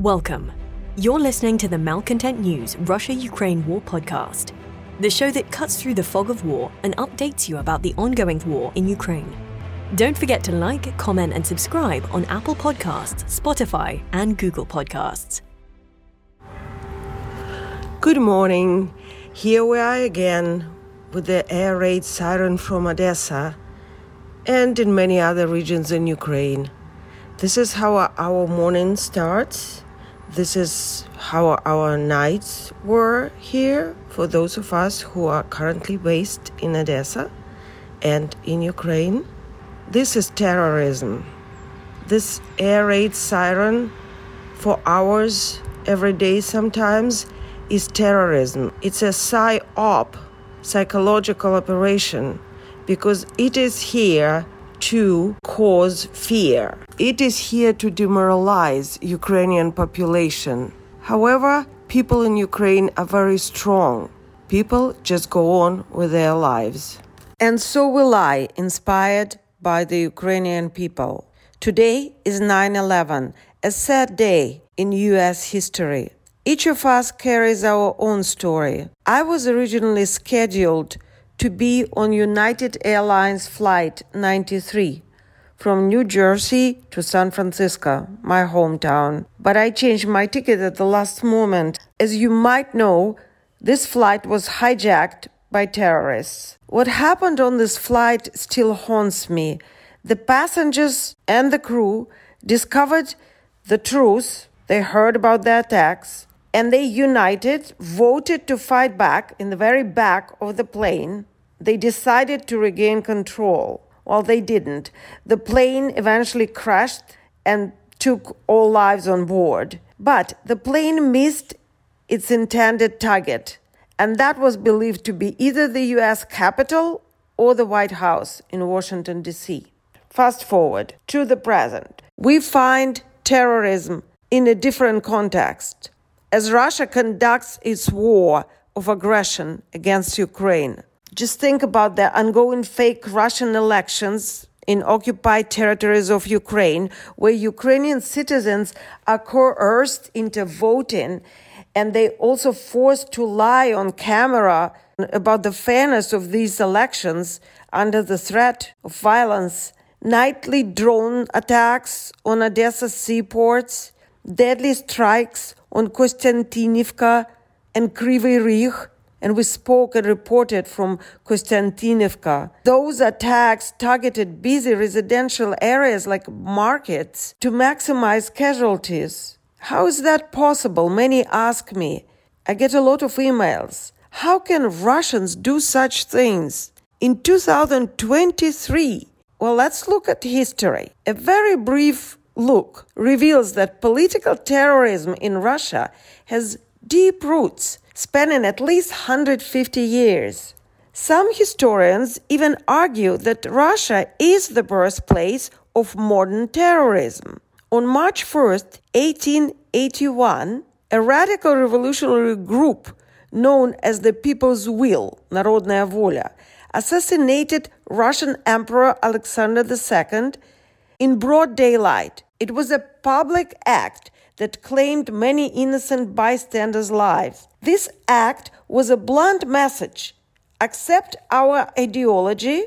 Welcome. You're listening to the Malcontent News Russia Ukraine War podcast, the show that cuts through the fog of war and updates you about the ongoing war in Ukraine. Don't forget to like, comment, and subscribe on Apple Podcasts, Spotify, and Google Podcasts. Good morning. Here we are again with the air raid siren from Odessa and in many other regions in Ukraine. This is how our morning starts. This is how our nights were here for those of us who are currently based in Odessa and in Ukraine. This is terrorism. This air raid siren for hours every day sometimes is terrorism. It's a psy-op, psychological operation, because it is here to cause fear. It is here to demoralize Ukrainian population. However, people in Ukraine are very strong. People just go on with their lives. And so will I, inspired by the Ukrainian people. Today is 9 11, a sad day in US history. Each of us carries our own story. I was originally scheduled to be on United Airlines Flight 93 from New Jersey to San Francisco, my hometown. But I changed my ticket at the last moment. As you might know, this flight was hijacked by terrorists. What happened on this flight still haunts me. The passengers and the crew discovered the truth. They heard about the attacks and they united, voted to fight back in the very back of the plane they decided to regain control. Well, they didn't. The plane eventually crashed and took all lives on board. But the plane missed its intended target, and that was believed to be either the US Capitol or the White House in Washington, D.C. Fast forward to the present. We find terrorism in a different context. As Russia conducts its war of aggression against Ukraine, just think about the ongoing fake Russian elections in occupied territories of Ukraine, where Ukrainian citizens are coerced into voting and they also forced to lie on camera about the fairness of these elections under the threat of violence. Nightly drone attacks on Odessa seaports, deadly strikes on Kostiantynivka and Kryvyi Rih, and we spoke and reported from Kostiantynivka. Those attacks targeted busy residential areas like markets to maximize casualties. How is that possible? Many ask me. I get a lot of emails. How can Russians do such things? In 2023, well, let's look at history. A very brief look reveals that political terrorism in Russia has deep roots spanning at least 150 years. Some historians even argue that Russia is the birthplace of modern terrorism. On March 1st, 1881, a radical revolutionary group known as the People's Will, Народная воля, assassinated Russian Emperor Alexander II in broad daylight. It was a public act that claimed many innocent bystanders' lives. This act was a blunt message accept our ideology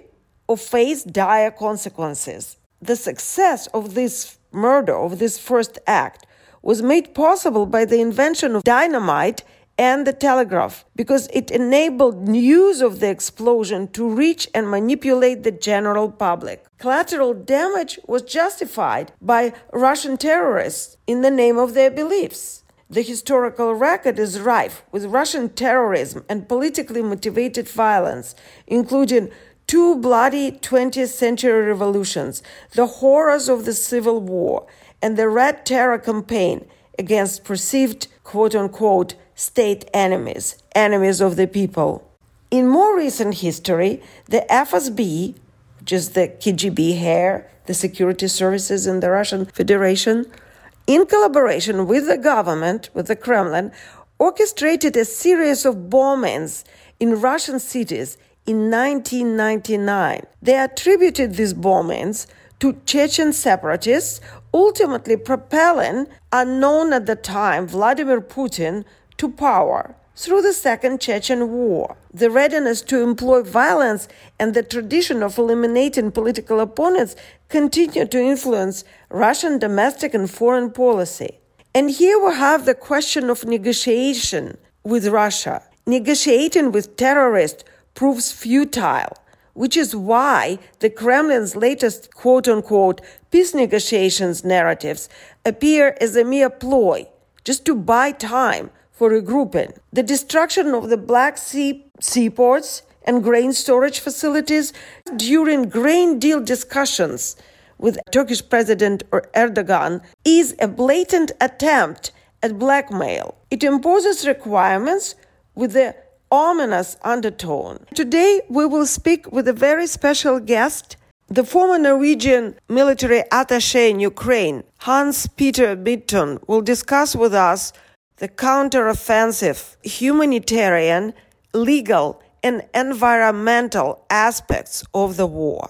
or face dire consequences. The success of this murder, of this first act, was made possible by the invention of dynamite and the telegraph because it enabled news of the explosion to reach and manipulate the general public. Collateral damage was justified by Russian terrorists in the name of their beliefs. The historical record is rife with Russian terrorism and politically motivated violence, including two bloody 20th century revolutions, the horrors of the Civil War, and the Red Terror campaign against perceived quote unquote state enemies, enemies of the people. In more recent history, the FSB, which is the KGB here, the security services in the Russian Federation, in collaboration with the government, with the Kremlin, orchestrated a series of bombings in Russian cities in 1999. They attributed these bombings to Chechen separatists, ultimately propelling unknown at the time Vladimir Putin to power through the Second Chechen War. The readiness to employ violence and the tradition of eliminating political opponents continue to influence Russian domestic and foreign policy. And here we have the question of negotiation with Russia. Negotiating with terrorists proves futile, which is why the Kremlin's latest quote unquote peace negotiations narratives appear as a mere ploy just to buy time for regrouping. The destruction of the Black Sea seaports and grain storage facilities during grain deal discussions with Turkish President Erdogan is a blatant attempt at blackmail. It imposes requirements with a ominous undertone. Today we will speak with a very special guest, the former Norwegian military attaché in Ukraine, Hans Petter Midttun, will discuss with us the counteroffensive, humanitarian, legal, and environmental aspects of the war.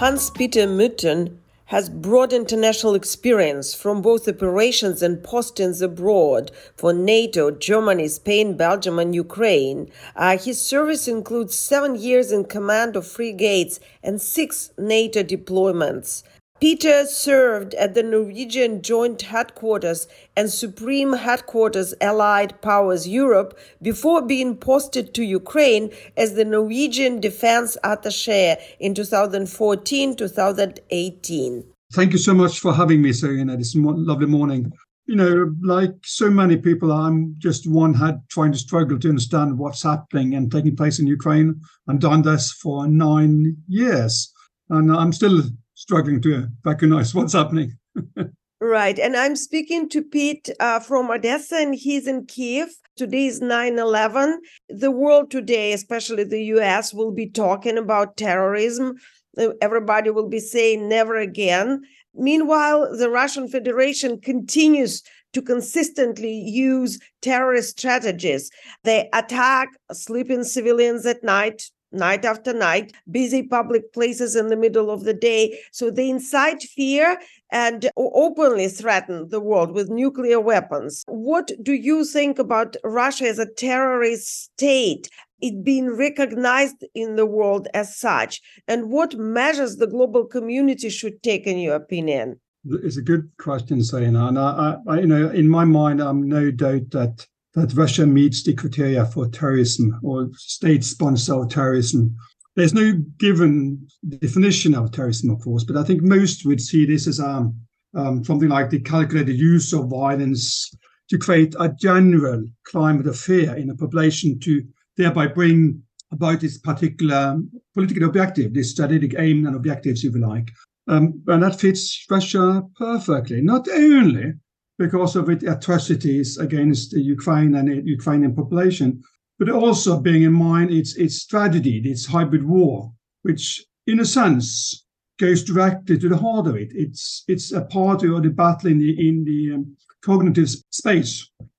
Hans Petter Midttun has broad international experience from both operations and postings abroad for NATO, Germany, Spain, Belgium, and Ukraine. Uh, his service includes seven years in command of frigates and six NATO deployments. Petter served at the Norwegian Joint Headquarters and Supreme Headquarters Allied Powers Europe before being posted to Ukraine as the Norwegian Defense Attaché in 2014 2018. Thank you so much for having me, Zarina, this lovely morning. You know, like so many people, I'm just one head trying to struggle to understand what's happening and taking place in Ukraine. I've done this for nine years, and I'm still struggling to recognize what's happening. right. And I'm speaking to Pete uh, from Odessa, and he's in Kiev. Today is 9 11. The world today, especially the US, will be talking about terrorism. Uh, everybody will be saying never again. Meanwhile, the Russian Federation continues to consistently use terrorist strategies. They attack sleeping civilians at night, night after night, busy public places in the middle of the day. So they incite fear and openly threaten the world with nuclear weapons. What do you think about Russia as a terrorist state? It being recognized in the world as such, and what measures the global community should take, in your opinion? It's a good question, Zarina. And I, I, you know, in my mind, I'm no doubt that that Russia meets the criteria for terrorism or state sponsored terrorism. There's no given definition of terrorism, of course, but I think most would see this as um, um, something like the calculated use of violence to create a general climate of fear in a population to thereby bring about this particular political objective, this strategic aim and objectives, if you like. Um, and that fits Russia perfectly, not only because of its atrocities against the Ukraine and the Ukrainian population, but also bearing in mind its its tragedy, its hybrid war, which in a sense goes directly to the heart of it. It's it's a part of the battle in the in the um, cognitive space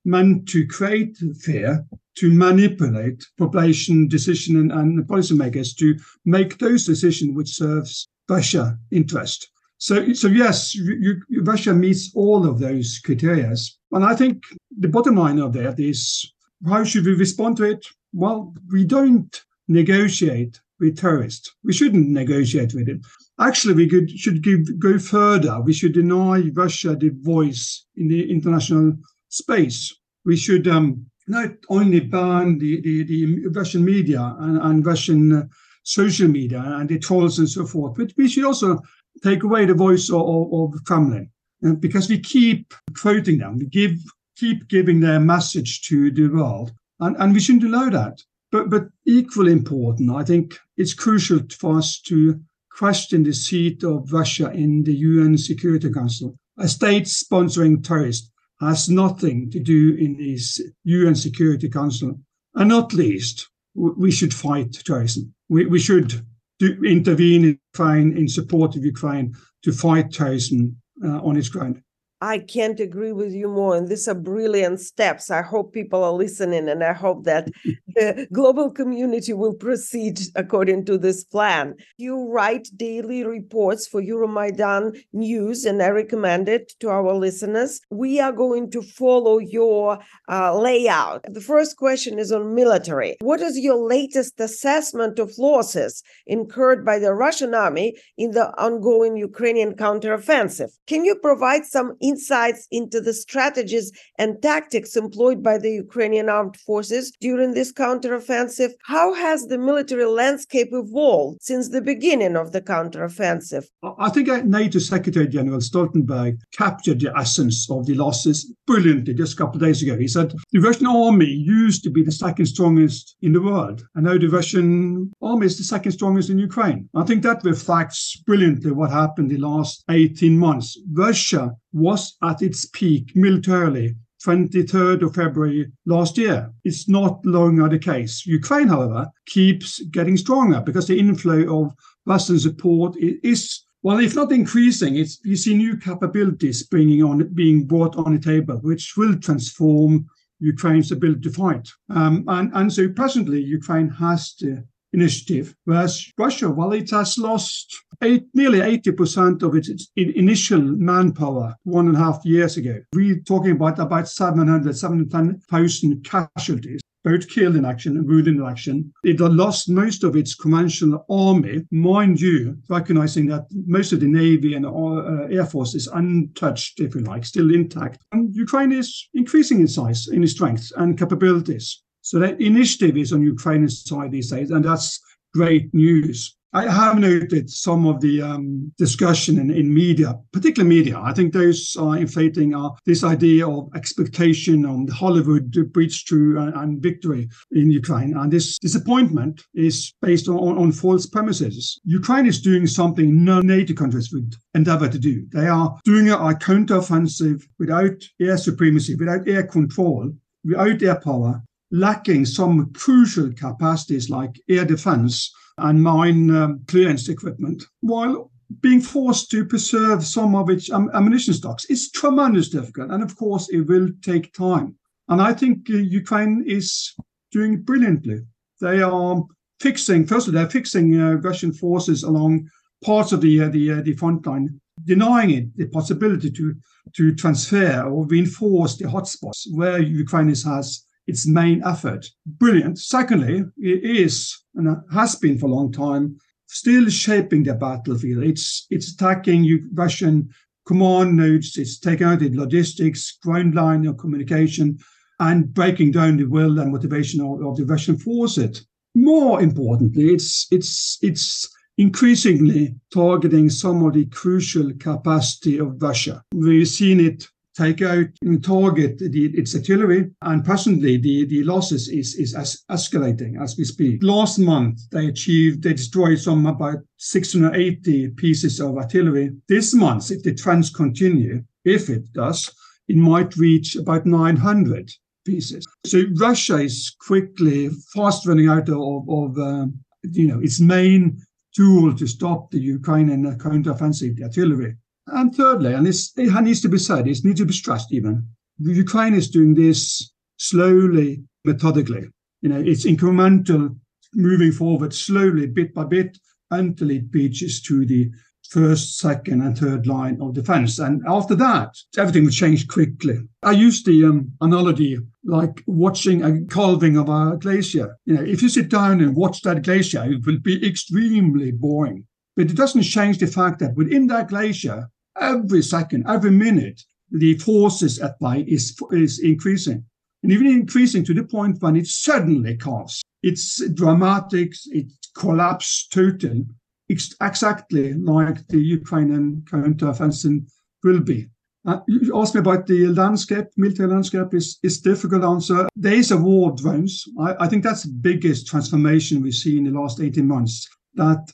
meant to create fear, to manipulate population decision and, and policymakers to make those decisions which serves Russia interest. So, so yes, you, you, Russia meets all of those criteria. And I think the bottom line of that is how should we respond to it? Well, we don't negotiate with terrorists. We shouldn't negotiate with them. Actually, we could, should give, go further. We should deny Russia the voice in the international space. We should um, not only ban the, the, the Russian media and, and Russian uh, social media and the trolls and so forth, but we should also take away the voice of, of, of Kremlin and because we keep quoting them, we give keep giving their message to the world, and, and we shouldn't allow that. But but equally important, I think it's crucial for us to question the seat of Russia in the UN Security Council. A state sponsoring terrorists has nothing to do in this UN Security Council, and not least, we should fight terrorism. We, we should to intervene in Ukraine in support of Ukraine to fight terrorism uh, on its ground. I can't agree with you more. And these are brilliant steps. I hope people are listening, and I hope that the global community will proceed according to this plan. You write daily reports for Euromaidan News, and I recommend it to our listeners. We are going to follow your uh, layout. The first question is on military. What is your latest assessment of losses incurred by the Russian army in the ongoing Ukrainian counteroffensive? Can you provide some insights into the strategies and tactics employed by the Ukrainian armed forces during this counteroffensive? How has the military landscape evolved since the beginning of the counteroffensive? I think NATO Secretary General Stoltenberg captured the essence of the losses brilliantly just a couple of days ago. He said the Russian army used to be the second strongest in the world, and now the Russian army is the second strongest in Ukraine. I think that reflects brilliantly what happened the last 18 months. Russia was at its peak militarily 23rd of February last year. It's not longer the case. Ukraine, however, keeps getting stronger because the inflow of Western support is, well, if not increasing, it's you see new capabilities bringing on being brought on the table, which will transform Ukraine's ability to fight. Um, and, and so presently, Ukraine has the initiative, whereas Russia, well, it has lost eight, nearly 80% of its initial manpower one and a half years ago. We're talking about about 700, 710,000 casualties both killed in action and wounded in action. It lost most of its conventional army, mind you, recognizing that most of the Navy and uh, Air Force is untouched, if you like, still intact. And Ukraine is increasing in size, in its strength and capabilities. So that initiative is on Ukraine's side these days, and that's great news. I have noted some of the um, discussion in, in media, particular media. I think those are inflating uh, this idea of expectation on Hollywood breakthrough and, and, victory in Ukraine. And this disappointment is based on, on false premises. Ukraine is doing something no NATO countries would endeavor to do. They are doing a, a counteroffensive without air supremacy, without air control, without air power, lacking some crucial capacities like air defense and mine um, clearance equipment, while being forced to preserve some of its um, ammunition stocks is tremendously difficult. And of course, it will take time. And I think uh, Ukraine is doing brilliantly. They are fixing, firstly, they're fixing uh, Russian forces along parts of the uh, the, uh, the front line, denying it the possibility to to transfer or reinforce the hotspots where Ukraine has its main effort. Brilliant. Secondly, it is and has been for a long time still shaping the battlefield. It's it's attacking Russian command nodes. It's taking out the logistics, ground line of communication, and breaking down the will and motivation of, of the Russian forces. More importantly, it's it's it's increasingly targeting some of the crucial capacity of Russia. We've seen it take out and target the, its artillery. And presently, the, the losses is, is as escalating as we speak. Last month, they achieved, they destroyed some about 680 pieces of artillery. This month, if the trends continue, if it does, it might reach about 900 pieces. So Russia is quickly fast running out of, of um, you know, its main tool to stop the Ukrainian counteroffensive, the artillery. And thirdly, and this it needs to be said, it needs to be stressed even, Ukraine is doing this slowly, methodically. You know, it's incremental, moving forward slowly, bit by bit, until it reaches to the first, second, and third line of defense. And after that, everything will change quickly. I use the um, analogy like watching a calving of a glacier. You know, if you sit down and watch that glacier, it will be extremely boring. But it doesn't change the fact that within that glacier, every second, every minute, the forces at play is, is increasing. And even increasing to the point when it suddenly calves. It's dramatic, it collapses total, exactly like the Ukrainian counteroffensive will be. Uh, you asked me about the landscape, military landscape is, is difficult answer. There is a war of drones. I, I think that's the biggest transformation we've seen in the last 18 months that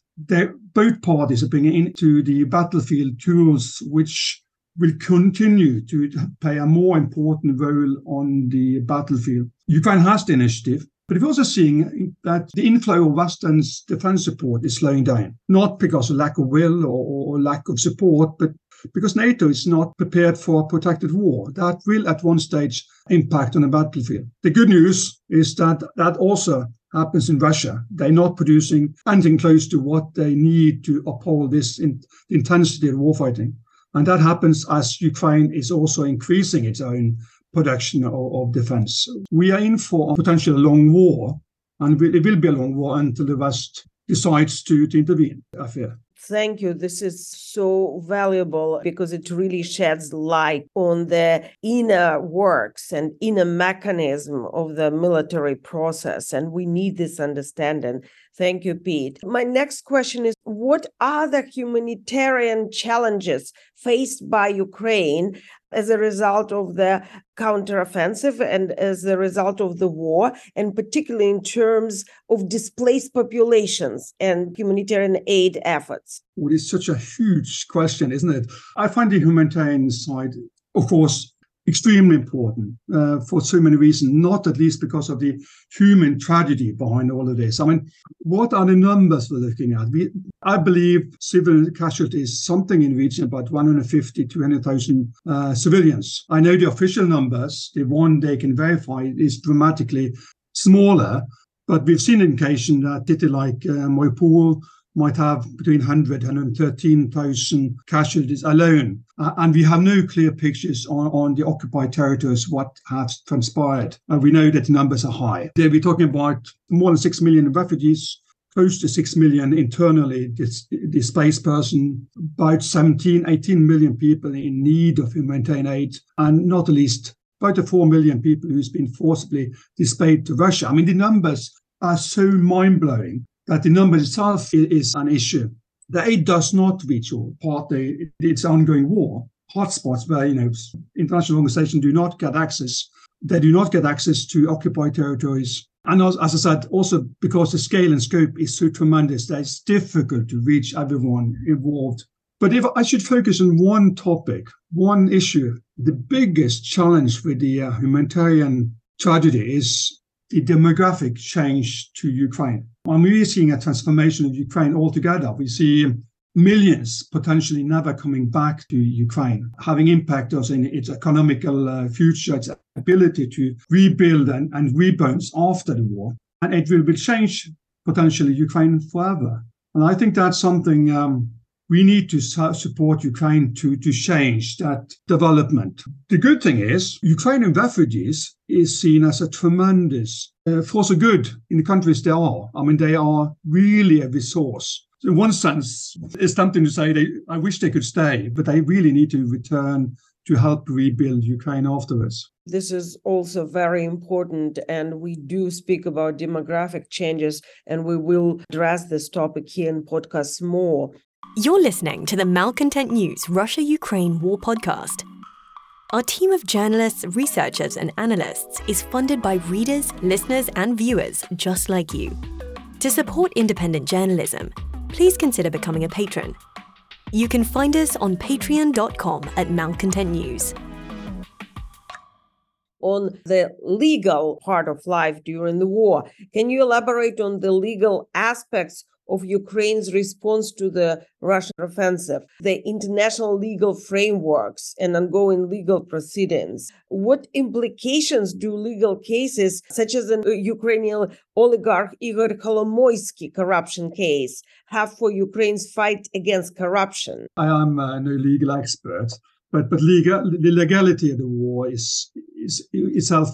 both parties are bringing into the battlefield tools which will continue to play a more important role on the battlefield. Ukraine has the initiative, but we're also seeing that the inflow of Western defense support is slowing down, not because of lack of will or, or lack of support, but because NATO is not prepared for a protected war. That will at one stage impact on the battlefield. The good news is that that also happens in Russia. They're not producing anything close to what they need to uphold this in, intensity of warfighting. And that happens as Ukraine is also increasing its own production of, of defense. We are in for a potential long war, and it will be a long war until the West decides to, to intervene, I fear. Thank you. This is so valuable because it really sheds light on the inner works and inner mechanism of the military process. And we need this understanding. Thank you, Pete. My next question is What are the humanitarian challenges faced by Ukraine as a result of the counteroffensive and as a result of the war, and particularly in terms of displaced populations and humanitarian aid efforts? Well, it's such a huge question, isn't it? I find the humanitarian side, of course, extremely important uh, for so many reasons, not at least because of the human tragedy behind all of this. I mean, what are the numbers we're looking at? We, I believe civil casualties, something in the region about 150, 200,000 uh, civilians. I know the official numbers, the one they can verify, is dramatically smaller. But we've seen indication that city like uh, might have between 100 and 113,000 casualties alone. Uh, and we have no clear pictures on, on the occupied territories what has transpired. And we know that the numbers are high. There we're talking about more than 6 million refugees, close to 6 million internally dis- displaced person, about 17, 18 million people in need of humanitarian aid, and not least about 4 million people who's been forcibly displaced to Russia. I mean, the numbers are so mind-blowing that the number itself is an issue. The aid does not reach all, partly it's ongoing war, hotspots where you know international organizations do not get access. They do not get access to occupied territories. And as, as I said, also because the scale and scope is so tremendous that it's difficult to reach everyone involved. But if I should focus on one topic, one issue, the biggest challenge for the uh, humanitarian tragedy is the demographic change to Ukraine. When we're seeing a transformation of Ukraine altogether, we see millions potentially never coming back to Ukraine, having impact also in its economical uh, future, its ability to rebuild and, and rebound after the war. And it will, will change potentially Ukraine forever. And I think that's something um, we need to support Ukraine to, to change that development. The good thing is, Ukrainian refugees is seen as a tremendous uh, force of good in the countries they are. I mean, they are really a resource. In one sense, it's tempting to say they, I wish they could stay, but they really need to return to help rebuild Ukraine afterwards. This is also very important, and we do speak about demographic changes, and we will address this topic here in podcasts more. You're listening to the Malcontent News Russia Ukraine War Podcast. Our team of journalists, researchers, and analysts is funded by readers, listeners, and viewers just like you. To support independent journalism, please consider becoming a patron. You can find us on patreon.com at Malcontent News. On the legal part of life during the war, can you elaborate on the legal aspects of Ukraine's response to the Russian offensive, the international legal frameworks and ongoing legal proceedings. What implications do legal cases, such as the Ukrainian oligarch Igor Kolomoisky corruption case, have for Ukraine's fight against corruption? I am uh, no legal expert, but but legal, the legality of the war is is itself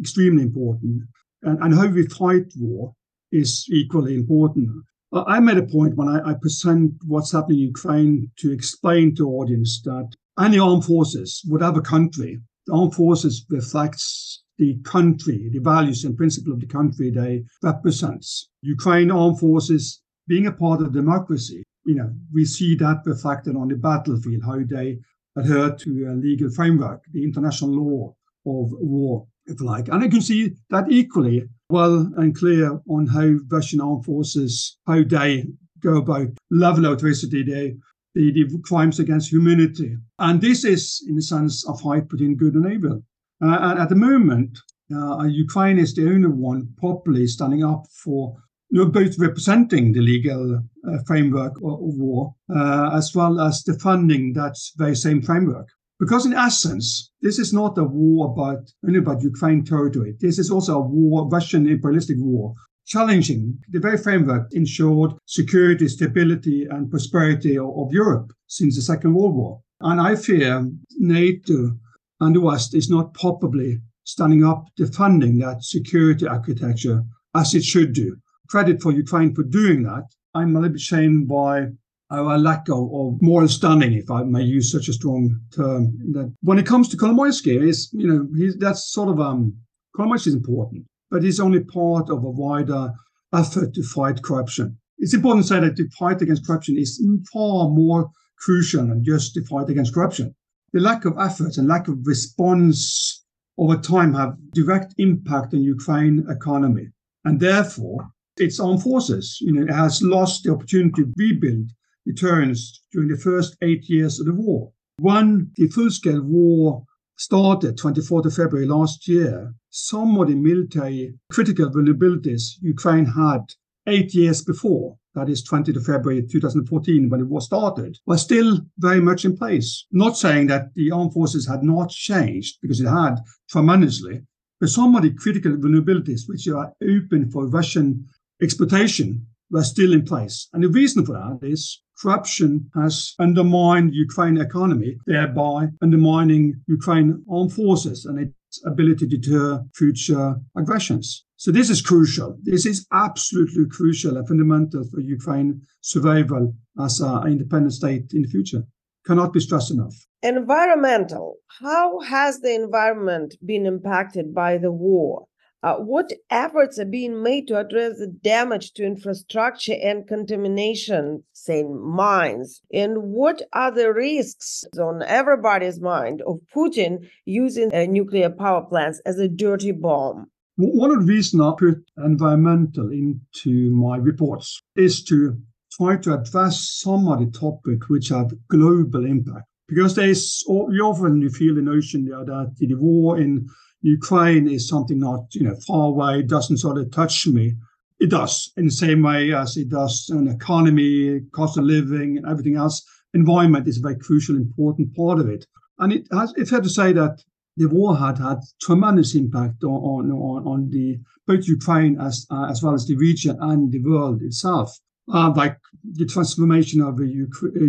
extremely important, and, and how we fight war is equally important. I made a point when I, I, present what's happening in Ukraine to explain to audience that any armed forces, whatever country, the armed forces reflects the country, the values and principle of the country they represents. Ukraine armed forces being a part of democracy, you know, we see that reflected on the battlefield, how they adhere to a legal framework, the international law of war, if you like. And I can see that equally well and clear on how Russian armed forces, how they go about level atrocity, they, the, the crimes against humanity. And this is, in a sense, a fight between good and evil. Uh, and at the moment, uh, Ukraine is the only one properly standing up for you know, both representing the legal uh, framework of, of war uh, as well as defending that very same framework. Because in essence, this is not a war about only about Ukraine territory. This is also a war, Russian imperialistic war, challenging the very framework ensured security, stability, and prosperity of, of Europe since the Second World War. And I fear NATO and the West is not properly standing up defending that security architecture as it should do. Credit for Ukraine for doing that. I'm a little bit shamed by our lack of, of moral standing, if I may use such a strong term. That when it comes to Kolomoisky, is you know he's that's sort of um Kolomoisky is important, but he's only part of a wider effort to fight corruption. It's important to say that the fight against corruption is far more crucial than just the fight against corruption. The lack of efforts and lack of response over time have direct impact on Ukraine economy, and therefore its armed forces, you know, it has lost the opportunity to rebuild returns during the first eight years of the war. When the full-scale war started 24th of February last year, some of the military critical vulnerabilities Ukraine had eight years before, that is 20th of February 2014 when the war started, were still very much in place. Not saying that the armed forces had not changed, because it had tremendously, but some of the critical vulnerabilities which are open for Russian exploitation were still in place. And the reason for that is corruption has undermined Ukraine economy, thereby undermining Ukraine armed forces and its ability to deter future aggressions. So this is crucial. This is absolutely crucial and fundamental for Ukraine survival as an independent state in the future. Cannot be stressed enough. Environmental. How has the environment been impacted by the war? Uh, what efforts are being made to address the damage to infrastructure and contamination, say mines? And what are the risks on everybody's mind of Putin using uh, nuclear power plants as a dirty bomb? One of the reasons I put environmental into my reports is to try to address some of the topics which have global impact. Because there's you often you feel the notion that the war in Ukraine is something not you know far away, doesn't sort of touch me. It does in the same way as it does an economy, cost of living, and everything else. Environment is a very crucial, important part of it. And it has, it's fair to say that the war had had tremendous impact on on, on the both Ukraine as uh, as well as the region and the world itself. Uh, like the transformation of the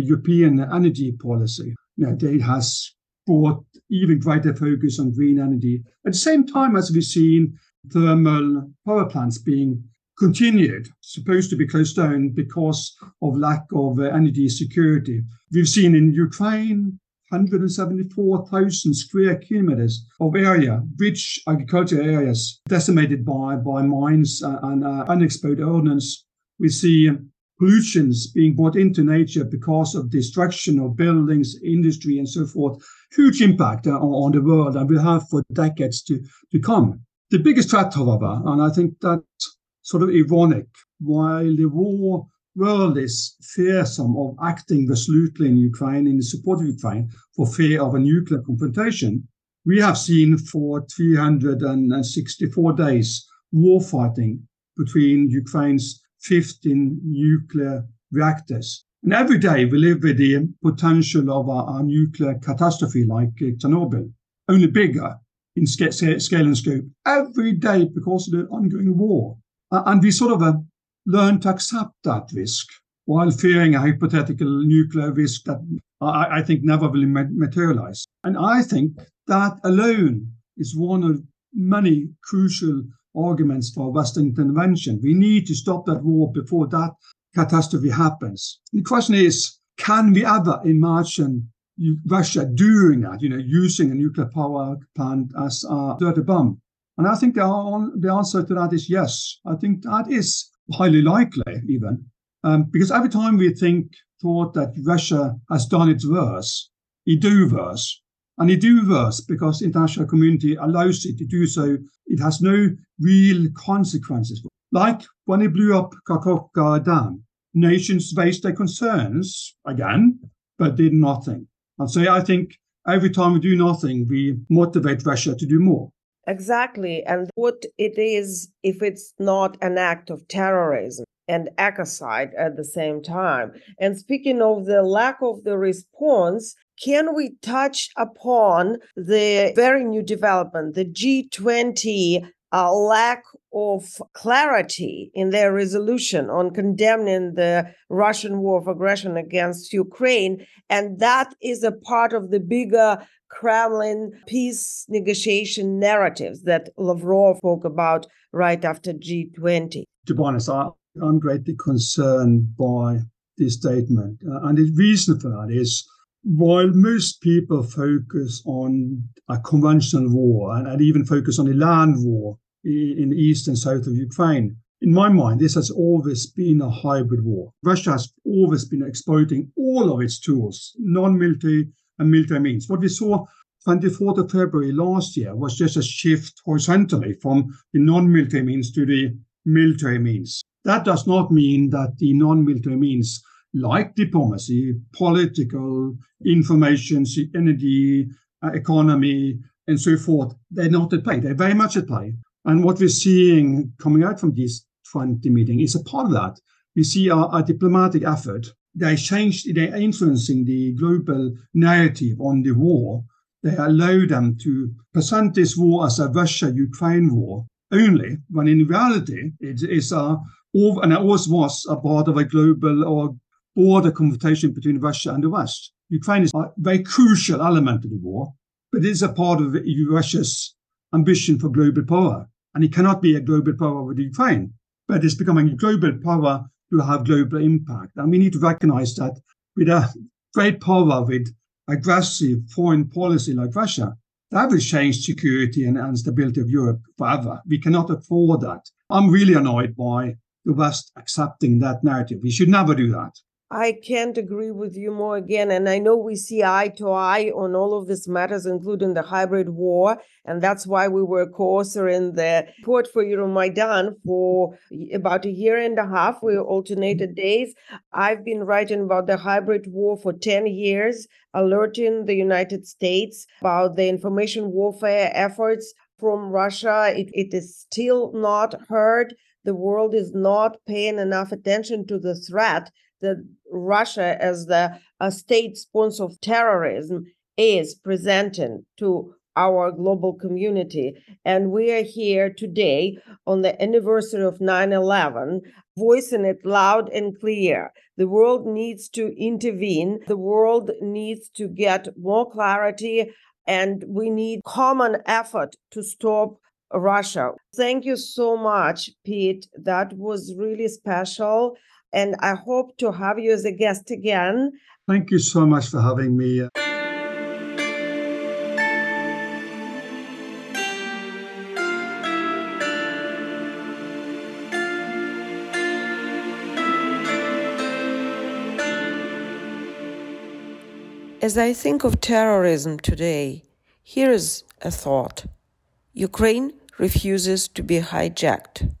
European energy policy, you know, it has brought even greater focus on green energy. At the same time, as we've seen thermal power plants being continued, supposed to be closed down because of lack of uh, energy security. We've seen in Ukraine 174,000 square kilometers of area, rich agricultural areas, decimated by, by mines and uh, unexploded ordnance. We see pollutions being brought into nature because of destruction of buildings, industry, and so forth. Huge impact uh, on, the world and will have for decades to, to come. The biggest threat, however, and I think that's sort of ironic, while the war world is fearsome of acting resolutely in Ukraine in the support of Ukraine for fear of a nuclear confrontation, we have seen for 364 days war fighting between Ukraine's 15 nuclear reactors. And every day we live with the potential of a, nuclear catastrophe like Chernobyl, only bigger in scale, scale and scope, every day because of the ongoing war. Uh, and we sort of uh, learn to accept that risk while fearing a hypothetical nuclear risk that I, I think never will materialize. And I think that alone is one of many crucial arguments for Western intervention. We need to stop that war before that catastrophe happens. The question is, can we ever imagine Russia doing that, you know, using a nuclear power plant as a dirty bomb? And I think the, answer to that is yes. I think that is highly likely, even. Um, because every time we think, thought that Russia has done its worst, it do worse. And it do worse because international community allows it to do so. It has no real consequences. Like when it blew up Kakhovka Dam, nations raised their concerns again, but did nothing. And so I think every time we do nothing, we motivate Russia to do more. Exactly. And what it is, if it's not an act of terrorism and ecocide at the same time. And speaking of the lack of the response, can we touch upon the very new development, the G20 uh, lack of clarity in their resolution on condemning the Russian war of aggression against Ukraine. And that is a part of the bigger Kremlin peace negotiation narratives that Lavrov spoke about right after G20. To be honest, I, am greatly concerned by this statement. Uh, and the reason for that is while most people focus on a conventional war and, and even focus on the land war in, in east and south of Ukraine, in my mind, this has always been a hybrid war. Russia has always been exploiting all of its tools, non-military and military means. What we saw 24th of February last year was just a shift horizontally from the non-military means to the military means. That does not mean that the non-military means like diplomacy, political, information, energy, uh, economy, and so forth, they're not at play. They're very much at play. And what we're seeing coming out from this 20 meeting is a part of that. We see a, a diplomatic effort. They changed, they're influencing the global narrative on the war. They allow them to present this war as a Russia-Ukraine war only, when in reality it is a, and it always was a part of a global or border confrontation between Russia and the West. Ukraine is a very crucial element of the war, but it is a part of Russia's ambition for global power. And it cannot be a global power with Ukraine, but it's becoming a global power to have global impact. And we need to recognize that with a great power with aggressive foreign policy like Russia, that will change security and, and stability of Europe forever. We cannot afford that. I'm really annoyed by the West accepting that narrative. We should never do that. I can't agree with you more again. And I know we see eye to eye on all of these matters, including the hybrid war. And that's why we were co-author in the report for Euromaidan for about a year and a half. We alternated days. I've been writing about the hybrid war for 10 years, alerting the United States about the information warfare efforts from Russia. It, it is still not heard. The world is not paying enough attention to the threat that Russia, as the a state sponsor of terrorism, is presenting to our global community. And we are here today on the anniversary of 9 11, voicing it loud and clear. The world needs to intervene, the world needs to get more clarity, and we need common effort to stop Russia. Thank you so much, Pete. That was really special and I hope to have you as a guest again. Thank you so much for having me. As I think of terrorism today, here is a thought Ukraine refuses to be hijacked.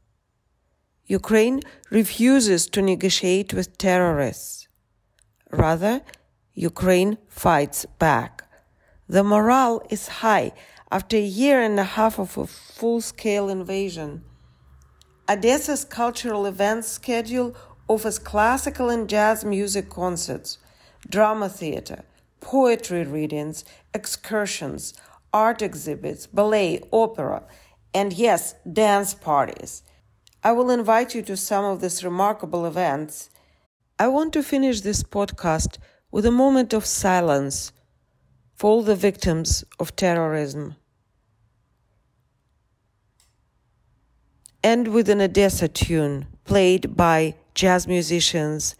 Ukraine refuses to negotiate with terrorists. Rather, Ukraine fights back. The morale is high after a year and a half of a full scale invasion. Odessa's cultural events schedule offers classical and jazz music concerts, drama theater, poetry readings, excursions, art exhibits, ballet, opera, and yes, dance parties. I will invite you to some of these remarkable events. I want to finish this podcast with a moment of silence for all the victims of terrorism. And with an Odessa tune played by jazz musicians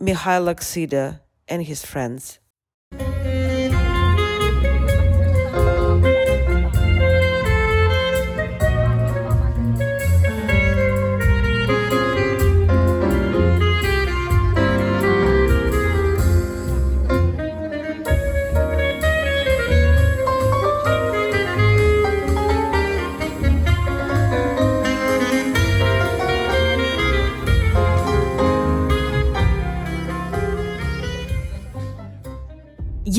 Mikhail Laksida and his friends.